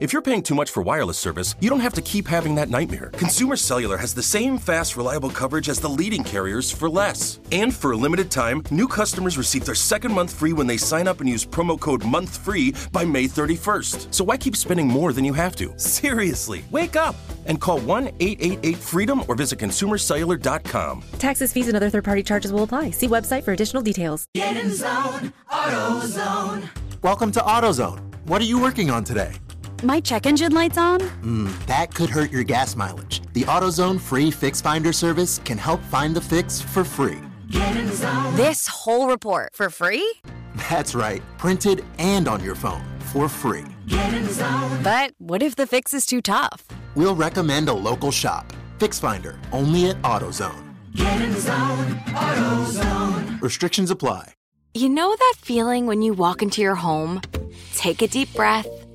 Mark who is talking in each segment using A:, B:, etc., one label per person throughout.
A: If you're paying too much for wireless service, you don't have to keep having that nightmare. Consumer Cellular has the same fast, reliable coverage as the leading carriers for less. And for a limited time, new customers receive their second month free when they sign up and use promo code MONTHFREE by May 31st. So why keep spending more than you have to? Seriously, wake up and call 1 888 freedom or visit consumercellular.com.
B: Taxes, fees, and other third party charges will apply. See website for additional details.
C: Get in zone, AutoZone.
D: Welcome to AutoZone. What are you working on today?
E: My check engine light's on?
D: Mm, that could hurt your gas mileage. The AutoZone free Fix Finder service can help find the fix for free.
C: Get in zone.
E: This whole report for free?
D: That's right, printed and on your phone for free.
C: Get in zone.
E: But what if the fix is too tough?
D: We'll recommend a local shop. Fix Finder, only at AutoZone.
C: Get in zone, AutoZone.
D: Restrictions apply.
E: You know that feeling when you walk into your home, take a deep breath,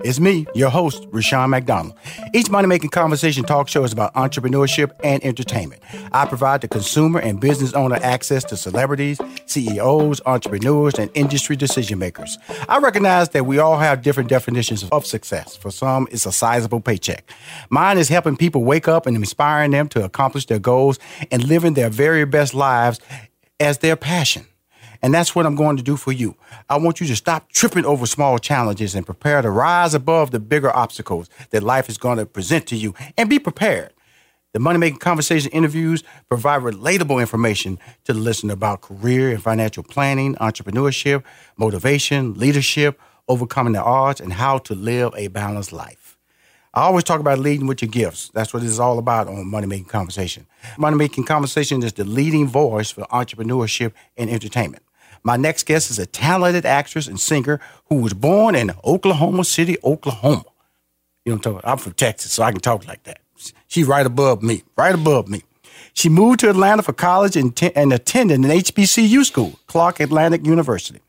F: It's me, your host, Rushion McDonald. Each Money Making Conversation talk show is about entrepreneurship and entertainment. I provide the consumer and business owner access to celebrities, CEOs, entrepreneurs, and industry decision makers. I recognize that we all have different definitions of success. For some, it's a sizable paycheck. Mine is helping people wake up and inspiring them to accomplish their goals and living their very best lives as their passion. And that's what I'm going to do for you. I want you to stop tripping over small challenges and prepare to rise above the bigger obstacles that life is going to present to you and be prepared. The Money Making Conversation interviews provide relatable information to the listener about career and financial planning, entrepreneurship, motivation, leadership, overcoming the odds, and how to live a balanced life. I always talk about leading with your gifts. That's what it's all about on Money Making Conversation. Money Making Conversation is the leading voice for entrepreneurship and entertainment. My next guest is a talented actress and singer who was born in Oklahoma City, Oklahoma. You know I'm talking about? I'm from Texas, so I can talk like that. She's right above me, right above me. She moved to Atlanta for college and, t- and attended an HBCU school, Clark Atlanta University,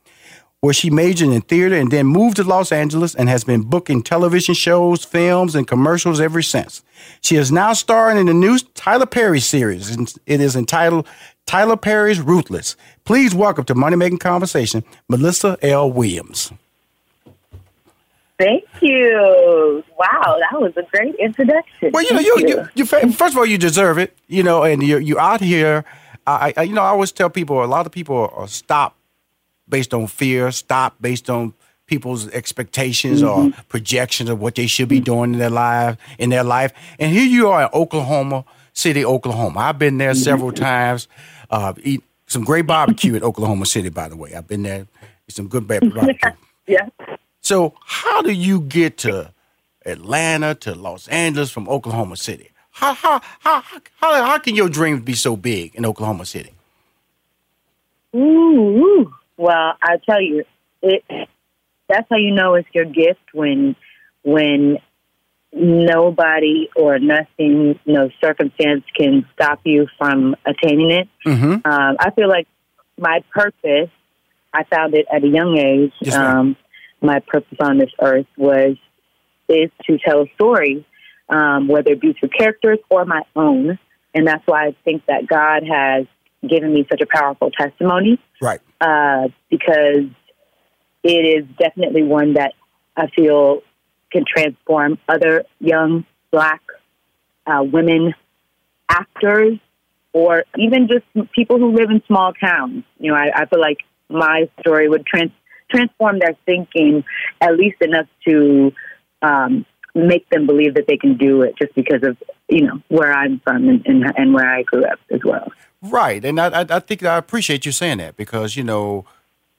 F: where she majored in theater and then moved to Los Angeles and has been booking television shows, films, and commercials ever since. She is now starring in the new Tyler Perry series. and It is entitled Tyler Perry's Ruthless. Please welcome to Money Making Conversation, Melissa L. Williams.
G: Thank you. Wow, that was a great introduction.
F: Well, you know, you, you, you, first of all, you deserve it. You know, and you're you out here. I, I, you know, I always tell people a lot of people are stop based on fear, stop based on people's expectations
G: Mm-hmm.
F: or projections of what they should be doing in their life. In their life, and here you are in Oklahoma City, Oklahoma. I've been there several times. Uh, eat some great barbecue in Oklahoma City, by the way. I've been there. Eat some good barbecue.
G: yeah.
F: So, how do you get to Atlanta to Los Angeles from Oklahoma City? How how how how, how can your dreams be so big in Oklahoma City?
G: Ooh. Well, I tell you, it. That's how you know it's your gift when when nobody or nothing, no circumstance can stop you from attaining it.
F: Mm-hmm.
G: Um, I feel like my purpose, I found it at a young age.
F: Yes,
G: um, my purpose on this earth was is to tell a story, um, whether it be through characters or my own, and that's why I think that God has given me such a powerful testimony
F: Right.
G: uh, because it is definitely one that I feel can transform other young black uh, women actors or even just people who live in small towns. You know, I, I feel like my story would trans- transform their thinking at least enough to um, make them believe that they can do it just because of, you know, where I'm from and, and, and where I grew up as well.
F: Right, and I, I, think I appreciate you saying that because you know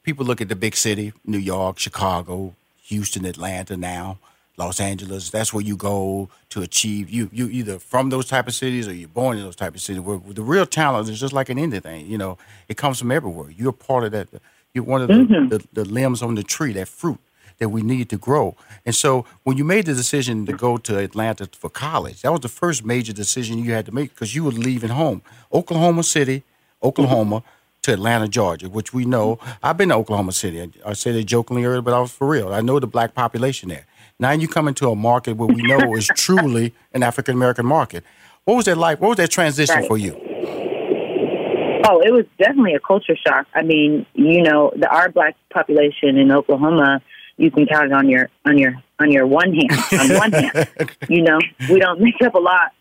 F: people look at the big city, New York, Chicago, Houston, Atlanta, now Los Angeles. That's where you go to achieve. You you either from those type of cities or you're born in those type of cities. Where, where the real talent is just like in anything, you know, it comes from everywhere. You're part of that. You're one of the,
G: Mhm.
F: the, the limbs on the tree, that fruit that we need to grow. And so when you made the decision to go to Atlanta for college, that was the first major decision you had to make because you were leaving home, Oklahoma City, Oklahoma, to Atlanta, Georgia, which we know. I've been to Oklahoma City. I, I said it jokingly earlier, but I was for real. I know the black population there. Now you come into a market where we know is truly an African American market. What was that like? What was that transition
G: Right.
F: for you?
G: Oh, it was definitely a culture shock. I mean, you know, the our black population in Oklahoma, you can count it on your on your on your one hand. On one hand, you know, we don't make up a lot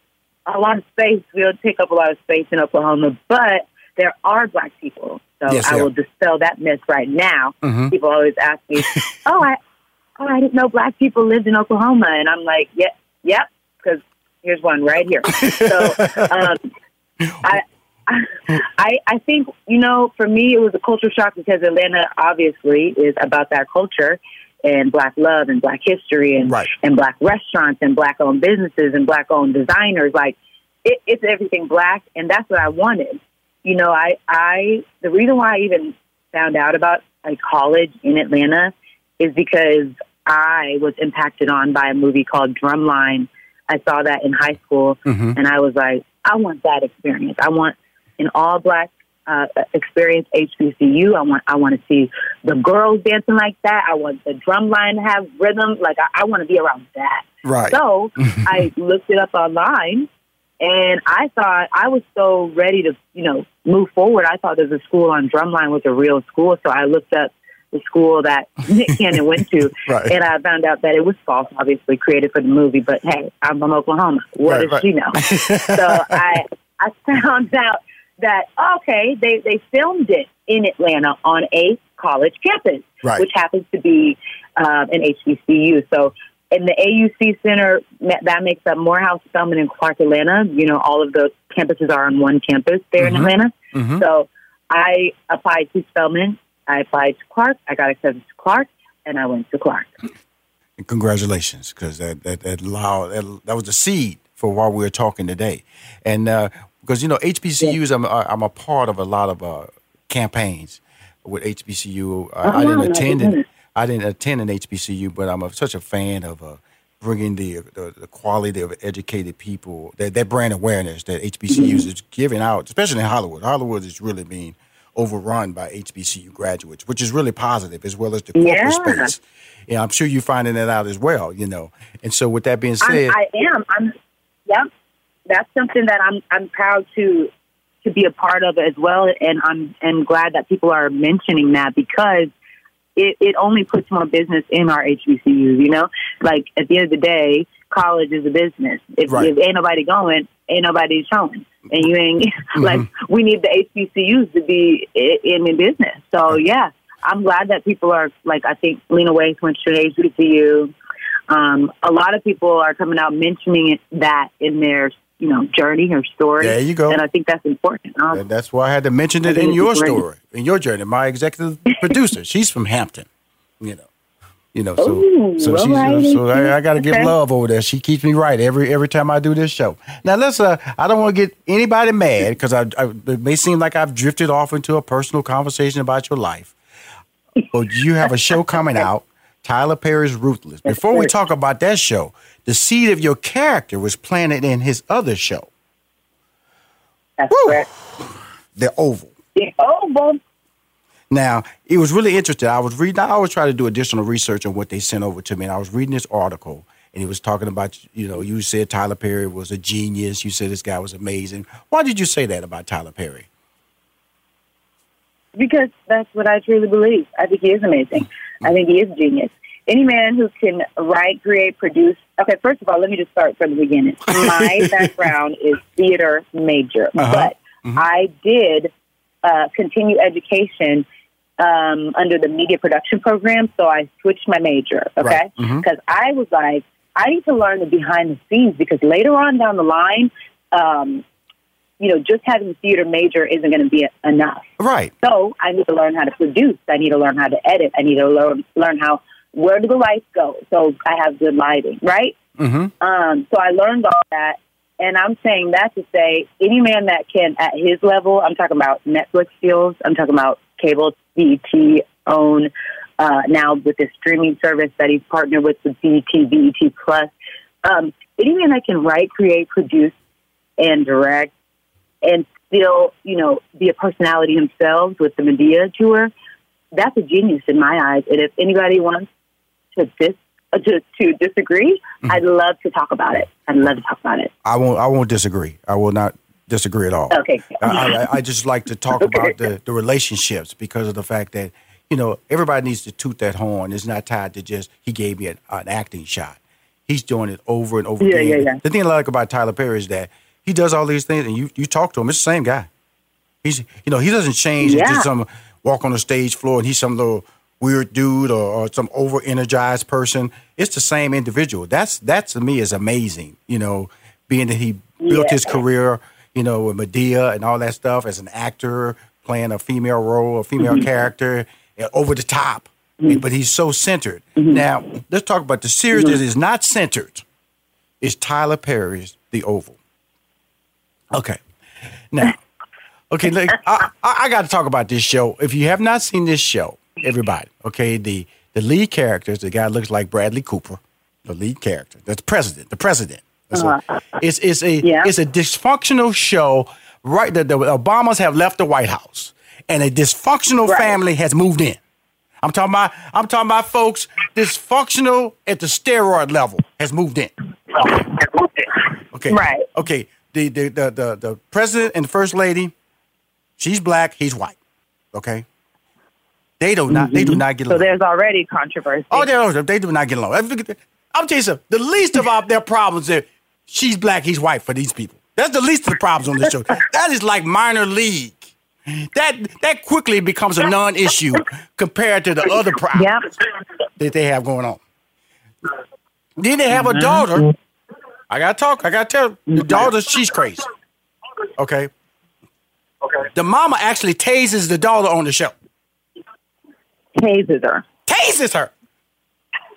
G: a lot of space. We don't take up a lot of space in Oklahoma, but there are black people. So
H: Yes,
G: I will dispel that myth right now.
H: Mhm.
G: People always ask me, "Oh, I oh, I didn't know black people lived in Oklahoma," and I'm like, "Yep, yep," because here's one right here. So um, I. I I think you know for me it was a culture shock because Atlanta obviously is about that culture and black love and black history and and black restaurants and black owned businesses and black owned designers like it, it's everything black and that's what I wanted. You know I I the reason why I even found out about a college in Atlanta is because I was impacted on by a movie called Drumline. I saw that in high school
H: Mhm.
G: and I was like I want that experience. I want an all black uh, experience HBCU. I want I want to see the girls dancing like that. I want the drum line to have rhythm. Like I, I want to be around that.
F: Right.
G: So I looked it up online, and I thought I was so ready to you know move forward. I thought that the school on Drumline was a real school, so I looked up the school that Nick Cannon went to,
H: Right.
G: and I found out that it was false, obviously created for the movie. But hey, I'm from Oklahoma. What
H: Right,
G: does
H: right.
G: she know? so I I found out that okay, they they filmed it in Atlanta on a college campus,
H: Right.
G: which happens to be um, an HBCU. So in the AUC Center, that makes up Morehouse, Spelman, and Clark, Atlanta. You know, all of the campuses are on one campus there in
H: Mhm.
G: Atlanta.
H: Mhm.
G: So I applied to Spelman. I applied to Clark. I got accepted to Clark, and I went to Clark.
F: And congratulations, because that that that, allowed, that that was the seed for why we were talking today, and uh, because you know HBCUs, I'm I'm a part of a lot of uh, campaigns with HBCU. I, I
H: Oh,
F: didn't
H: wow,
F: attend
H: that's
F: it. I didn't attend an HBCU, but I'm a, such a fan of uh, bringing the, the the quality of educated people, that that brand awareness that HBCUs is giving out, especially in Hollywood. Hollywood is really being overrun by HBCU graduates, which is really positive, as well as the corporate
G: Yeah.
F: space. Yeah, I'm sure you're finding that out as well. You know, and so with that being
G: I'm,
F: said,
G: I am. I'm. Yep. That's something that I'm. I'm proud to to be a part of as well, and I'm and glad that people are mentioning that because it, it only puts more business in our HBCUs. You know, like at the end of the day, college is a business. If,
H: Right.
G: if ain't nobody going, ain't nobody showing, and you ain't like we need the HBCUs to be in the business. So yeah, I'm glad that people are like. I think Lena Waithe went to an HBCU. Um, a lot of people are coming out mentioning it, that in their you know journey or story.
F: There you go.
G: and I think that's important. Um,
F: And that's why I had to mention it in your story, in your journey. My executive producer, she's from Hampton, you know. You know, so
H: Ooh,
F: so she's
H: righty.
F: so I, I got to give love over there. She keeps me right every every time I do this show. Now let's. Uh, I don't want to get anybody mad because I, I it may seem like I've drifted off into a personal conversation about your life. But you have a show coming out Tyler Perry's Ruthless. Before we talk about that show, the seed of your character was planted in his other show,
G: That's correct.
F: The Oval.
G: The Oval.
F: Now, it was really interesting. I was reading, I always try to do additional research on what they sent over to me. And I was reading this article, and he was talking about, you know, you said Tyler Perry was a genius. You said this guy was amazing. Why did you say that about Tyler Perry?
G: Because that's what I truly believe. I think he is amazing. I think he is a genius. Any man who can write, create, produce. Okay, first of all, let me just start from the beginning. My background is theater major,
H: Uh-huh.
G: but I did uh, continue education um, under the media production program, so I switched my major. Okay,
H: Right. Mhm.
G: because I was like, I need to learn the behind the scenes because later on down the line, um, you know, just having a theater major isn't going to be enough.
F: Right.
G: So I need to learn how to produce. I need to learn how to edit. I need to learn learn how where do the lights go so I have good lighting, right?
F: Mm-hmm.
G: Um, so I learned all that, and I'm saying that to say any man that can at his level. I'm talking about Netflix deals. I'm talking about cable, BET own uh, now with this streaming service that he's partnered with with BET, BET Plus. Um, any man that can write, create, produce, and direct, and still, you know, be a personality themselves with the Madea tour, that's a genius in my eyes. And if anybody wants to dis uh, to, to disagree, I'd love to talk about it. I'd love to talk about it.
F: I won't. I won't disagree. I will not disagree at all.
G: Okay.
F: I, I, I just like to talk about the, the relationships because of the fact that you know everybody needs to toot that horn. It's not tied to just he gave me an, an acting shot. He's doing it over and over
G: Yeah,
F: again.
G: yeah, yeah.
F: The thing I like about Tyler Perry is that he does all these things, and you you talk to him. It's the same guy. He's you know he doesn't change
G: Yeah.
F: into some walk on the stage floor and he's some little weird dude or, or some over energized person. It's the same individual. That's that to me is amazing. You know, being that he built his career, you know, with Madea and all that stuff as an actor playing a female role, a female
H: Mhm.
F: character, uh, over the top. But he's so centered. Now let's talk about the series that is not centered. Is Tyler Perry's The Oval? Okay. Now, okay, like, I, I, I got to talk about this show. If you have not seen this show, everybody, okay, the the lead character is the guy looks like Bradley Cooper, the lead character, that's president, the president.
G: Uh-huh.
F: it's it's a
G: Yeah.
F: it's a dysfunctional show. Right, the, the Obamas have left the White House, and a dysfunctional family has moved in. I'm talking about I'm talking about folks dysfunctional at the steroid level has moved in. Okay.
G: Right.
F: Okay. The the the the, the president and the first lady, she's black, he's white. Okay. They do not they do not get along.
G: So there's already controversy.
F: Oh, they don't they do not get along. I'm telling you something. The least of our, their problems is she's black, he's white for these people. That's the least of the problems on this show. That is like minor league. That that quickly becomes a non-issue compared to the other problems that they have going on. Then they have a mm-hmm. daughter. I gotta talk. I gotta tell the daughter she's crazy. Okay. Okay. The mama actually tases the daughter on the show.
G: Tases her.
F: Tases her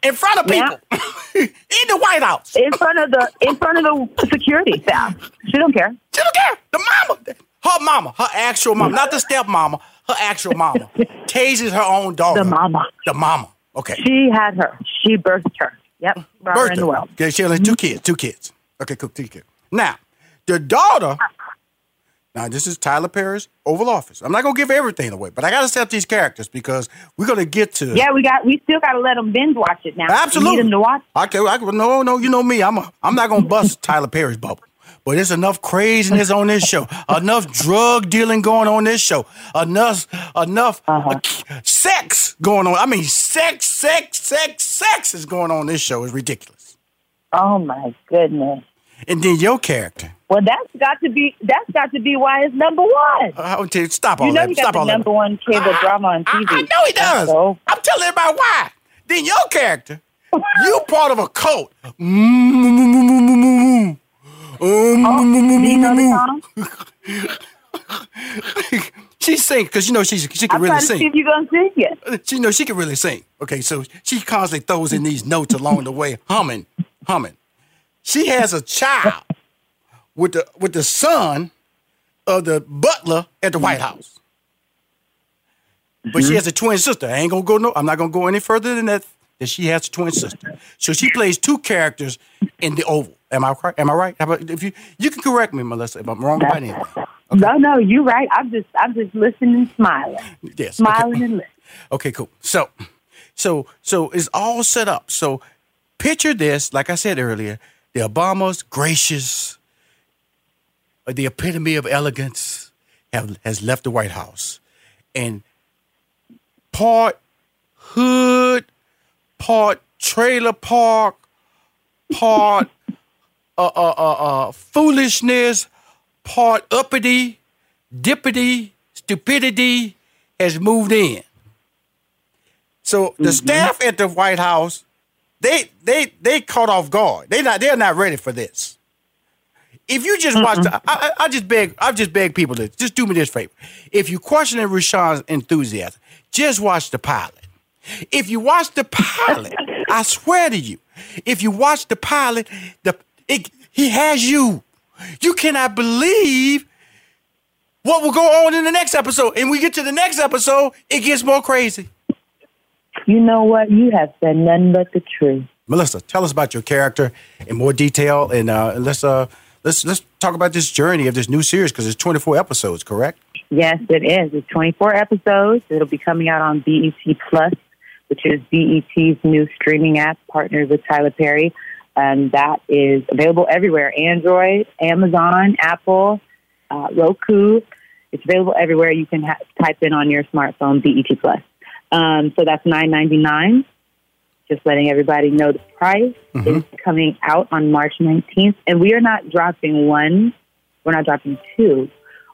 F: in front of people in the White House.
G: In front of the in front of the security staff. She don't care.
F: She don't care. The mama, her mama, her actual mama, not the step mama, her actual mama, tases her own daughter.
G: The mama.
F: The mama. Okay.
G: She had her. She birthed her. Yep. Birthed her in the world.
F: Okay, she has two mm-hmm. kids. Two kids. Okay, cool. Two kids. Now, the daughter. Uh, Now, this is Tyler Perry's Oval Office. I'm not gonna give everything away, but I gotta set these characters because we're gonna get to.
G: Yeah, we got. We still got to let them binge watch it now.
F: Absolutely.
G: We need them to watch.
F: I can, I no, no, you know me. I'm a, I'm not gonna bust Tyler Perry's bubble. But there's enough craziness on this show, enough drug dealing going on this show, enough, enough uh, sex going on. I mean, sex, sex, sex, sex is going on this show. It's ridiculous.
G: Oh my goodness.
F: And then your character.
G: Well, that's got to be. That's got to be why it's number one.
F: I tell you, stop all
G: you know
F: that.
G: he got
F: Stop
G: the
F: all that.
G: number one cable drama on TV.
F: I know he does. I'm telling everybody why. Then your character, you part of a cult. Mm, she sings because you know she's she can
G: I'm
F: really
G: to see
F: sing.
G: if you're gonna sing it.
F: She knows she can really sing. Okay, so she constantly throws in these notes along the way, humming, humming. She has a child with the with the son of the butler at the mm-hmm. White House. But she mm-hmm. has a twin sister. I ain't gonna go no. I'm not gonna go any further than that that she has a twin sister. So she plays two characters in the Oval. Am I right? Am I right? About if you you can correct me, Melissa, if I'm wrong about anything.
G: No, no, you're right. I'm just, I'm just listening smiling,
F: Yes.
G: smiling
F: okay.
G: and listening.
F: Okay, cool. So, so, so it's all set up. So, picture this. Like I said earlier, the Obamas, gracious, the epitome of elegance, have has left the White House, and part hood, part trailer park, part uh, uh, uh, uh, foolishness, part uppity, dippity, stupidity has moved in. So the staff at the White House, they they they caught off guard. They not they're not ready for this. If you just watch, the, I, I, I just beg, I just beg people to just do me this favor. If you questioning Rushion's enthusiasm, just watch the pilot. If you watch the pilot, I swear to you, if you watch the pilot, the it, he has you. You cannot believe what will go on in the next episode. And we get to the next episode, it gets more crazy.
G: You know what? You have said none but the truth.
F: Melissa, tell us about your character in more detail, and uh, let's uh, let's let's talk about this journey of this new series because it's 24 episodes, correct?
G: Yes, it is. It's 24 episodes. It'll be coming out on BET Plus, which is BET's new streaming app partnered with Tyler Perry. And that is available everywhere Android, Amazon, Apple, uh, Roku. It's available everywhere. You can ha- type in on your smartphone BET Plus. Um, so that's nine ninety nine. Just letting everybody know the price is coming out on March 19th. And we are not dropping one, we're not dropping two.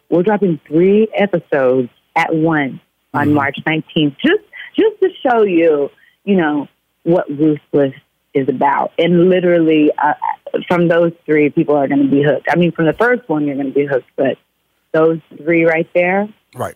G: We're dropping three episodes at once on March 19th, just just to show you, you know, what Ruthless is about. And literally, uh, from those three, people are going to be hooked. I mean, from the first one, you're going to be hooked, but those three right there,
F: Right.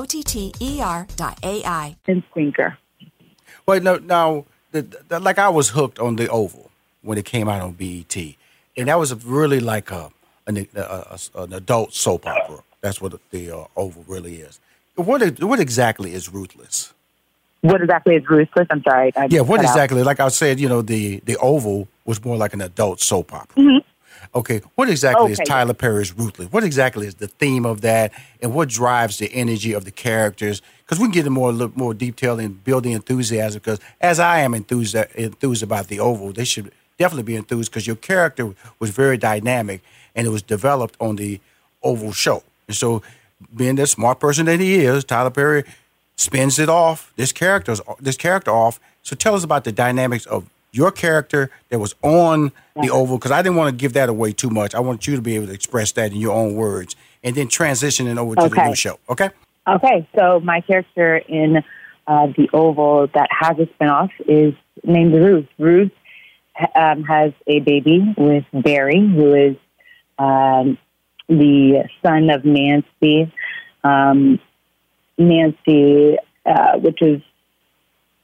I: O T T E R dot AI.
G: and Squinker.
F: Wait, no, now, the, the, like I was hooked on the Oval when it came out on BET, and that was really like a an, a, a, an adult soap opera. That's what the uh, Oval really is. What what exactly is Ruthless?
G: What exactly is Ruthless? I'm sorry. I
F: Yeah, what
G: cut out.
F: exactly? Like I said, you know, the the Oval was more like an adult soap opera. Okay, what exactly is
G: Mm-hmm.
F: Tyler Perry's Ruthless? What exactly is the theme of that, and what drives the energy of the characters? Because we can get into more more detail and building enthusiasm. Because as I am enthused enthused about the Oval, they should definitely be enthused because your character was very dynamic and it was developed on the Oval show. And so, being the smart person that he is, Tyler Perry spins it off this character's this character off. So tell us about the dynamics of your character that was on the Oval, because I didn't want to give that away too much. I want you to be able to express that in your own words, and then transitioning over to the new show. Okay.
G: Okay, so my character in uh, the Oval that has a spinoff is named Ruth. Ruth um, has a baby with Barry, who is um, the son of Nancy. Um, Nancy, uh, which is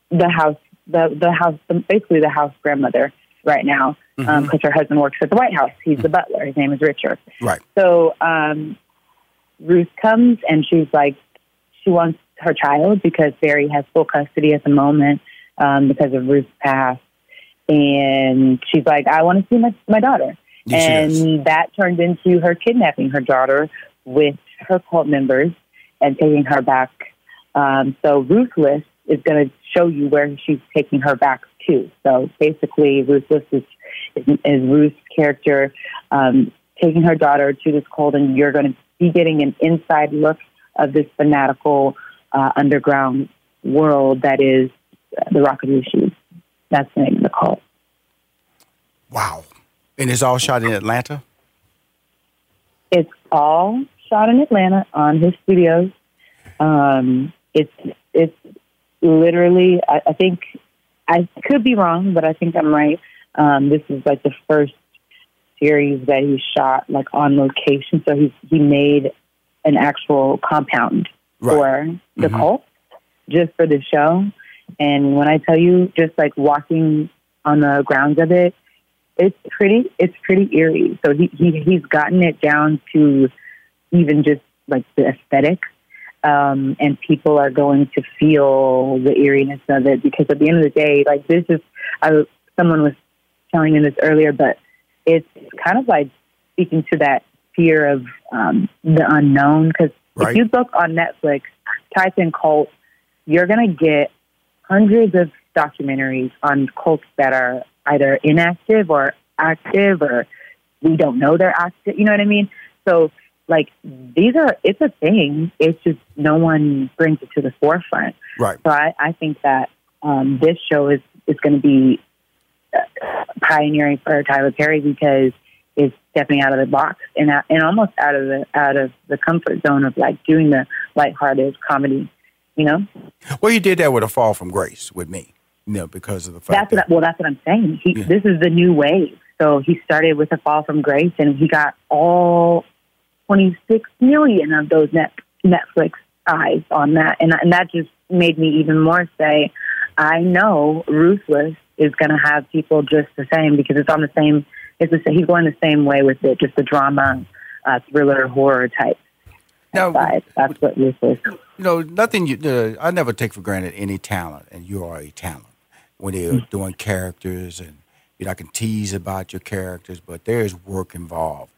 G: the house, the the house, basically the house grandmother right now, because her husband works at the White House. He's the butler. His name is Richard.
F: Right.
G: So um, Ruth comes and she's like, she wants her child because Barry has full custody at the moment um, because of Ruth's past. And she's like, I want to see my, my daughter.
C: Yes,
G: and that turned into her kidnapping her daughter with her cult members and taking her back. Um, so Ruthless is going to show you where she's taking her back to. So basically, Ruthless is, is, is Ruth's character um, taking her daughter to this cult, and you're going to be getting an inside look of this fanatical uh, underground world that is the Rockadooshies. That's the name of the cult.
F: Wow. And it's all shot in Atlanta.
G: It's all shot in Atlanta on his studios. Um, it's it's literally. I, I think I could be wrong, but I think I'm right. Um, this is like the first series that he shot like on location. So he he made an actual compound for the cult just for the show. And when I tell you, just like walking on the grounds of it, it's pretty it's pretty eerie. So he, he he's gotten it down to even just like the aesthetic. Um, and people are going to feel the eeriness of it because at the end of the day, like this is, I, someone was telling me this earlier, but it's kind of like speaking to that fear of um, the unknown. Because
C: Right.
G: if you look on Netflix, type in cult, you're going to get hundreds of documentaries on cults that are either inactive or active or we don't know they're active. You know what I mean? So, like, these are, it's a thing. It's just no one brings it to the forefront.
F: Right.
G: So I, I think that um, this show is, is going to be uh, pioneering for Tyler Perry because it's stepping out of the box and out, and almost out of the out of the comfort zone of like doing the lighthearted comedy. You know,
F: Well, he did that with a fall from grace with me. You know, because of the fact
G: that's what, well, that's what I'm saying. He, This is the new wave. So he started with a fall from grace, and he got all 26 million of those net, Netflix eyes on that, and and that just made me even more say, I know Ruthless is going to have people just the same because it's on the same. It's the, he's going the same way with it, just the drama, uh, thriller, horror type.
F: Now,
G: side. That's what Ruthless.
F: you know, nothing. You, uh, I never take for granted any talent, and you are a talent when they're
G: Mm.
F: doing characters, and you know, I can tease about your characters, but there is work involved.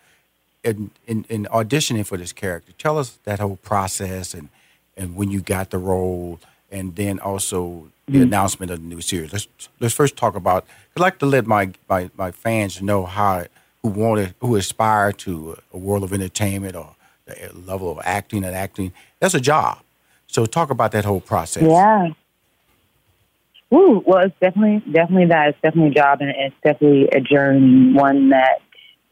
F: In, in in auditioning for this character, tell us that whole process and and when you got the role, and then also the
G: Mm.
F: announcement of the new series. Let's let's first talk about. I'd like to let my my, my fans know how who wanted who aspire to a world of entertainment or the level of acting and acting. That's a job. So talk about that whole process.
G: Yeah. Ooh, well, it's definitely definitely that. It's definitely a job, and it's definitely a journey, one that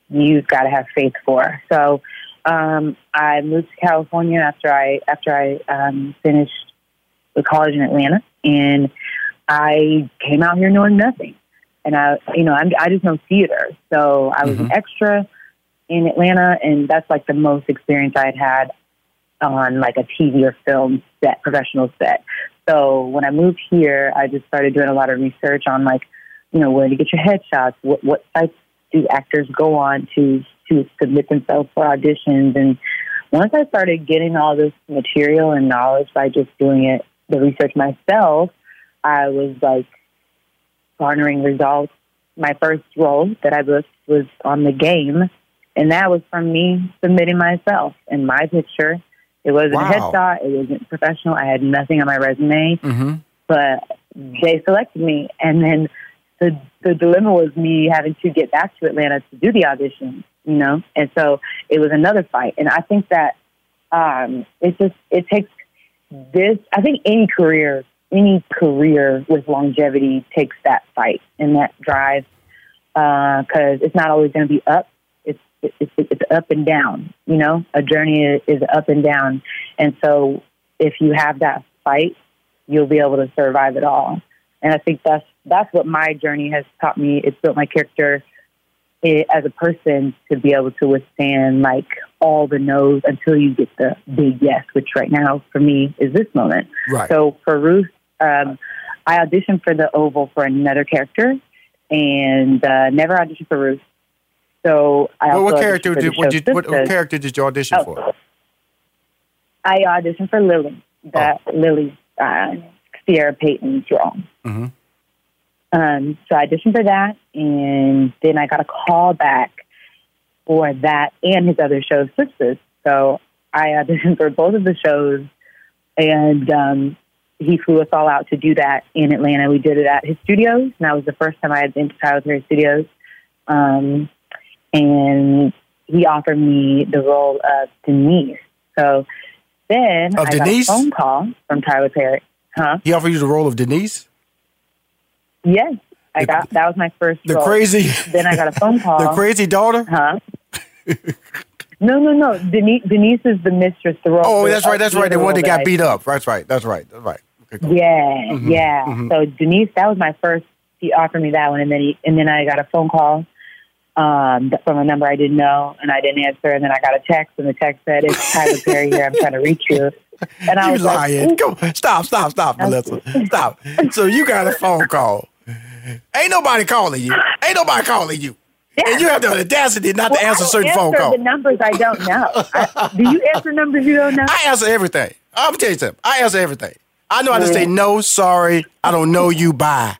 G: you've got to have faith for. So, um, I moved to California after I after I um, finished the college in Atlanta, and I came out here knowing nothing. And I, you know, I'm, I just know theater, so I was an extra in Atlanta, and that's like the most experience I'd had on like a TV or film set, professional set. So when I moved here, I just started doing a lot of research on like, you know, where to get your headshots, what what sites do actors go on to to submit themselves for auditions, and once I started getting all this material and knowledge by just doing it, the research myself, I was like garnering results. My first role that I booked was on the game, and that was from me submitting myself and my picture. It wasn't
C: Wow.
G: a headshot. It wasn't professional. I had nothing on my resume,
F: Mm-hmm.
G: but they selected me. And then the the dilemma was me having to get back to Atlanta to do the audition. You know, and so it was another fight. And I think that um, it's just it takes this. I think any career any career with longevity takes that fight and that drive because it's not always going to be up. It's, it's it's up and down. You know, a journey is, is up and down, and so if you have that fight, you'll be able to survive it all. And I think that's that's what my journey has taught me. It's built my character eh, as a person to be able to withstand like all the no's until you get the big yes, which right now for me is this moment.
F: Right.
G: So for Ruth, um, I auditioned for the Oval for another character, and uh, never auditioned for Ruth. So I
F: Well, what character did what, did, what, what character did you audition
G: Oh.
F: for?
G: I auditioned for Lily, the Lily uh, Sierra Payton's role.
F: Mm-hmm.
G: Um, so I auditioned for that, and then I got a call back for that and his other show, Sisters. So I auditioned for both of the shows, and um, he flew us all out to do that in Atlanta. We did it at his studios, and that was the first time I had been to Tyler Perry Studios. Um, and he offered me the role of Denise. So then
F: Of
G: I
F: Denise?
G: got a phone call from Tyler Perry. Huh?
F: He offered you the role of Denise,
G: Yes, I got that was my first.
F: the
G: role.
F: crazy,
G: Then I got a phone call.
F: the crazy daughter.
G: Huh? no, no, no. Denise, Denise is the mistress. The role.
F: Oh, that's right. That's right. The one that got beat up. That's right. That's right. That's right. Okay, cool.
G: Yeah,
F: Mhm,
G: yeah.
F: mhm.
G: So Denise, that was my first. He offered me that one, and then he, and then I got a phone call um, from a number I didn't know, and I didn't answer. And then I got a text, and the text said, "It's Tyler Perry here. I'm trying to reach you." And I
F: you
G: was
F: lying.
G: like,
F: Come on. Stop, stop, stop, Melissa. Stop. So you got a phone call. Ain't nobody calling you. Ain't nobody calling you. And you have the audacity not
G: Well,
F: to answer certain phone calls.
G: The numbers I don't know. I, do you answer numbers you don't know?
F: I answer everything. I'm gonna tell you something. I answer everything. I know how to say no, sorry, I don't know you, bye.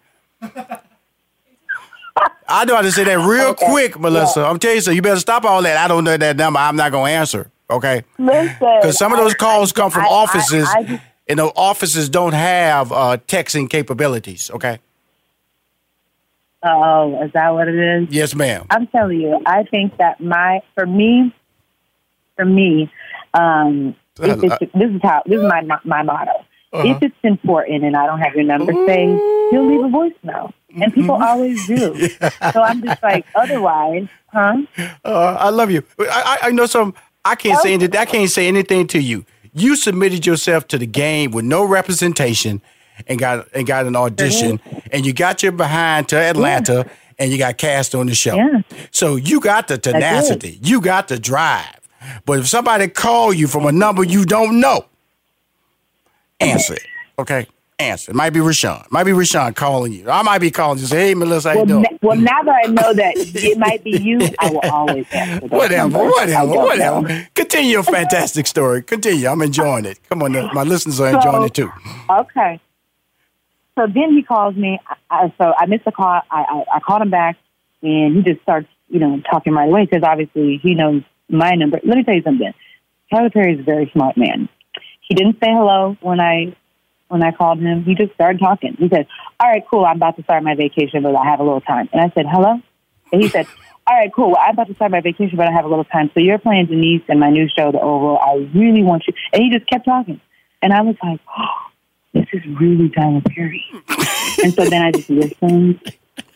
F: I know how to say that real quick, Melissa. I'm telling you so. You better stop all that. I don't know that number. I'm not gonna answer. Okay. Because some of those calls come from
G: I- I-
F: offices,
G: I just-
F: and the offices don't have uh, texting capabilities. Okay.
G: Oh, is that what it is?
F: Yes, ma'am.
G: I'm telling you, I think that my for me, for me, um, if it's, this is how this is my my motto.
F: Uh-huh.
G: If it's important and I don't have your number saved, you'll leave a voicemail, and people always do. So I'm just like, otherwise, huh?
F: Uh, I love you. I, I, know some. I can't say anything. I can't say anything to you. You submitted yourself to the game with no representation, and got and got an audition, and you got your behind to Atlanta, and you got cast on the show.
G: Yeah.
F: So you got the tenacity. You got the drive. But if somebody call you from a number you don't know, answer it. Okay. Answer. It might be Rushion. Might be Rushion calling you. I might be calling you. Say, hey, Melissa, how you
G: Well,
F: doing?
G: na- well, now that I know that it might be you, I will always answer.
F: Whatever,
G: numbers.
F: Whatever, whatever.
G: know.
F: Continue your fantastic story. Continue. I'm enjoying it. Come on, my listeners are enjoying it too.
G: Okay. So then he calls me. I- so I missed the call. I, I, I called him back, and he just starts, you know, talking right away because obviously he knows my number. Let me tell you something. Tyler Perry is a very smart man. He didn't say hello when I when I called him. He just started talking. He said, "All right, cool. I'm about to start my vacation, but I have a little time." And I said, "Hello." And he said, "All right, cool. I'm about to start my vacation, but I have a little time. So you're playing Denise in my new show, The Oval. I really want you." And he just kept talking, and I was like, "Oh, this is really Tyler Perry." and so then I just listened.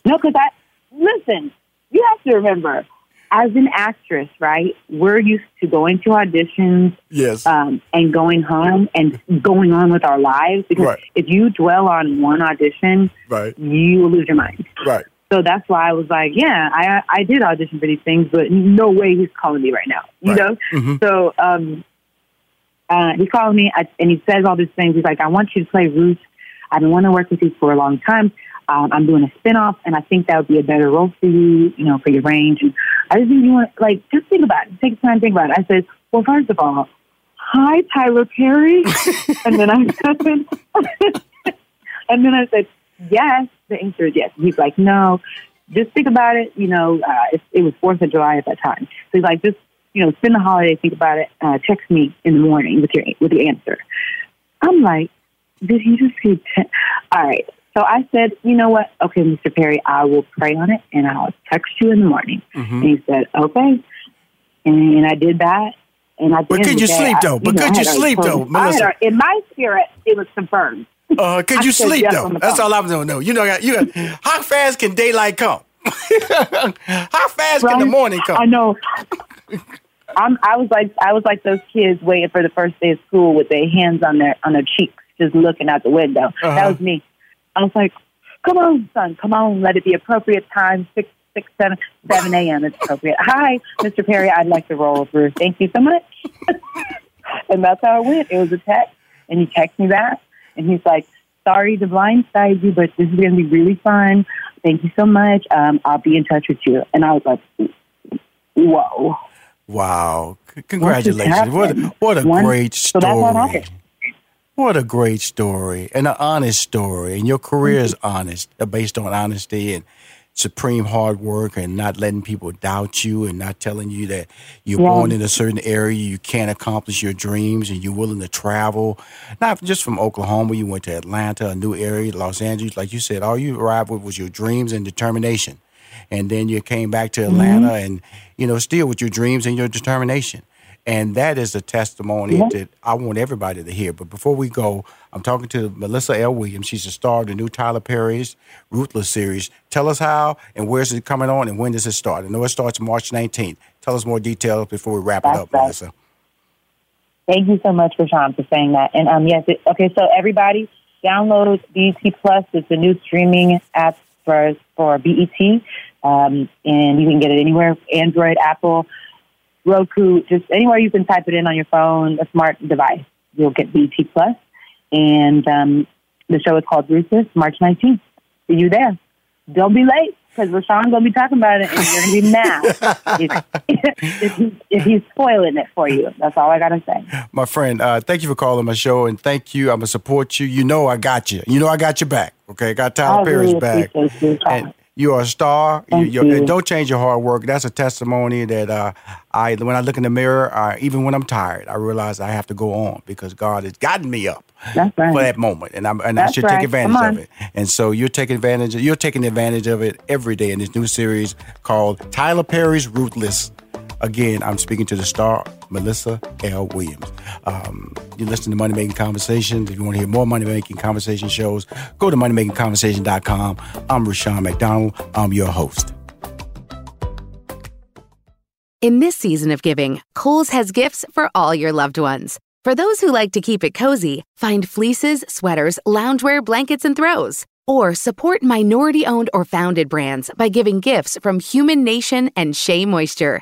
G: No, because I listen. You have to remember, as an actress, right? We're used to going to auditions,
F: Yes.
G: um, and going home and going on with our lives. Because
F: Right.
G: if you dwell on one audition,
F: Right.
G: you will lose your mind.
F: Right.
G: So that's why I was like, yeah, I I did audition for these things, but no way he's calling me right now. You
F: Right.
G: know.
F: Mhm.
G: So um, uh, he's calling me and he says all these things. He's like, I want you to play Ruth. I've been wanting to work with you for a long time. Um, I'm doing a spinoff, and I think that would be a better role for you, you know, for your range. And I just think you want, like, just think about it. Take time to think about it. I said, well, first of all, hi, Tyler Perry. and then I said, and then I said, yes. The answer is yes. And he's like, no, just think about it. You know, uh, it, it was 4th of July at that time. So he's like, just, you know, spend the holiday, think about it. Uh, text me in the morning with your, with your answer. I'm like, did he just say, te- all right. So I said, you know what? Okay, Mr. Perry, I will pray on it and I'll text you in the morning. And he said, okay. And, and I did that. And I
F: But could you sleep,
G: I-
F: though? But
G: know,
F: could you sleep, though, Melissa?
G: in my spirit, it was confirmed.
F: Uh, could you sleep
G: yes
F: though? That's all I'm gonna know. You know, you got how fast can daylight come? how fast can the morning come?
G: I know. I'm, I was like I was like those kids waiting for the first day of school with their hands on their on their cheeks, just looking out the window. That
J: Uh-huh.
G: was me. I was like, "Come on, son, come on, let it be appropriate time six six seven seven a.m. It's appropriate." Hi, Mr. Perry, I'd like to role Ruth. Thank you so much. and that's how it went. It was a text, and he texted me back, and he's like, "Sorry to blindside you, but this is going to be really fun. Thank you so much. Um, I'll be in touch with you." And I was like, "Whoa."
F: Wow! Congratulations! What a, what a great
G: so that's what
F: story!
G: happened.
F: What a great story and an honest story. And your career is honest, uh, based on honesty and supreme hard work and not letting people doubt you and not telling you that you're
J: Yeah.
F: born in a certain area, you can't accomplish your dreams and you're willing to travel. Not just from Oklahoma, you went to Atlanta, a new area, Los Angeles. Like you said, all you arrived with was your dreams and determination. And then you came back to Atlanta and, you know, still with your dreams and your determination. And that is a testimony
J: Yeah.
F: that I want everybody to hear. But before we go, I'm talking to Melissa L. Williams. She's the star of the new Tyler Perry's Ruthless series. Tell us how and where's it coming on and when does it start? I know it starts March 19th. Tell us more details before we wrap it up, Melissa.
G: Thank you so much for Sean for saying that. And um, yes, it, okay. So everybody, download BET Plus. It's a new streaming app for for BET, um, and you can get it anywhere: Android, Apple, Roku, just anywhere you can type it in on your phone, a smart device. You'll get BET Plus, and um, the show is called Ruthless, March nineteenth. See you there. Don't be late because Rushion gonna be talking about it, and you're gonna be mad if, if, he, if he's spoiling it for you. That's all I gotta say.
F: My friend, uh, thank you for calling my show and thank you. I'm going to support you. You know I got you. You know I got your back. Okay, I got Tyler Perry's
G: really
F: back. And you are a star. You,
G: you.
F: don't change your hard work. That's a testimony that uh, I, when I look in the mirror, uh, even when I'm tired, I realize I have to go on because God has gotten me up
G: right.
F: for that moment, and, I'm, and I should
G: right.
F: take advantage of it. And so you're taking advantage. You're taking advantage of it every day in this new series called Tyler Perry's Ruthless. Again, I'm speaking to the star Melissa L. Williams. Um, you listen to Money Making Conversations. If you want to hear more Money Making Conversation shows, go to moneymakingconversation.com. I'm Rushion McDonald. I'm your host.
H: In this season of giving, Kohl's has gifts for all your loved ones. For those who like to keep it cozy, find fleeces, sweaters, loungewear, blankets, and throws. Or support minority owned or founded brands by giving gifts from Human Nation and Shea Moisture.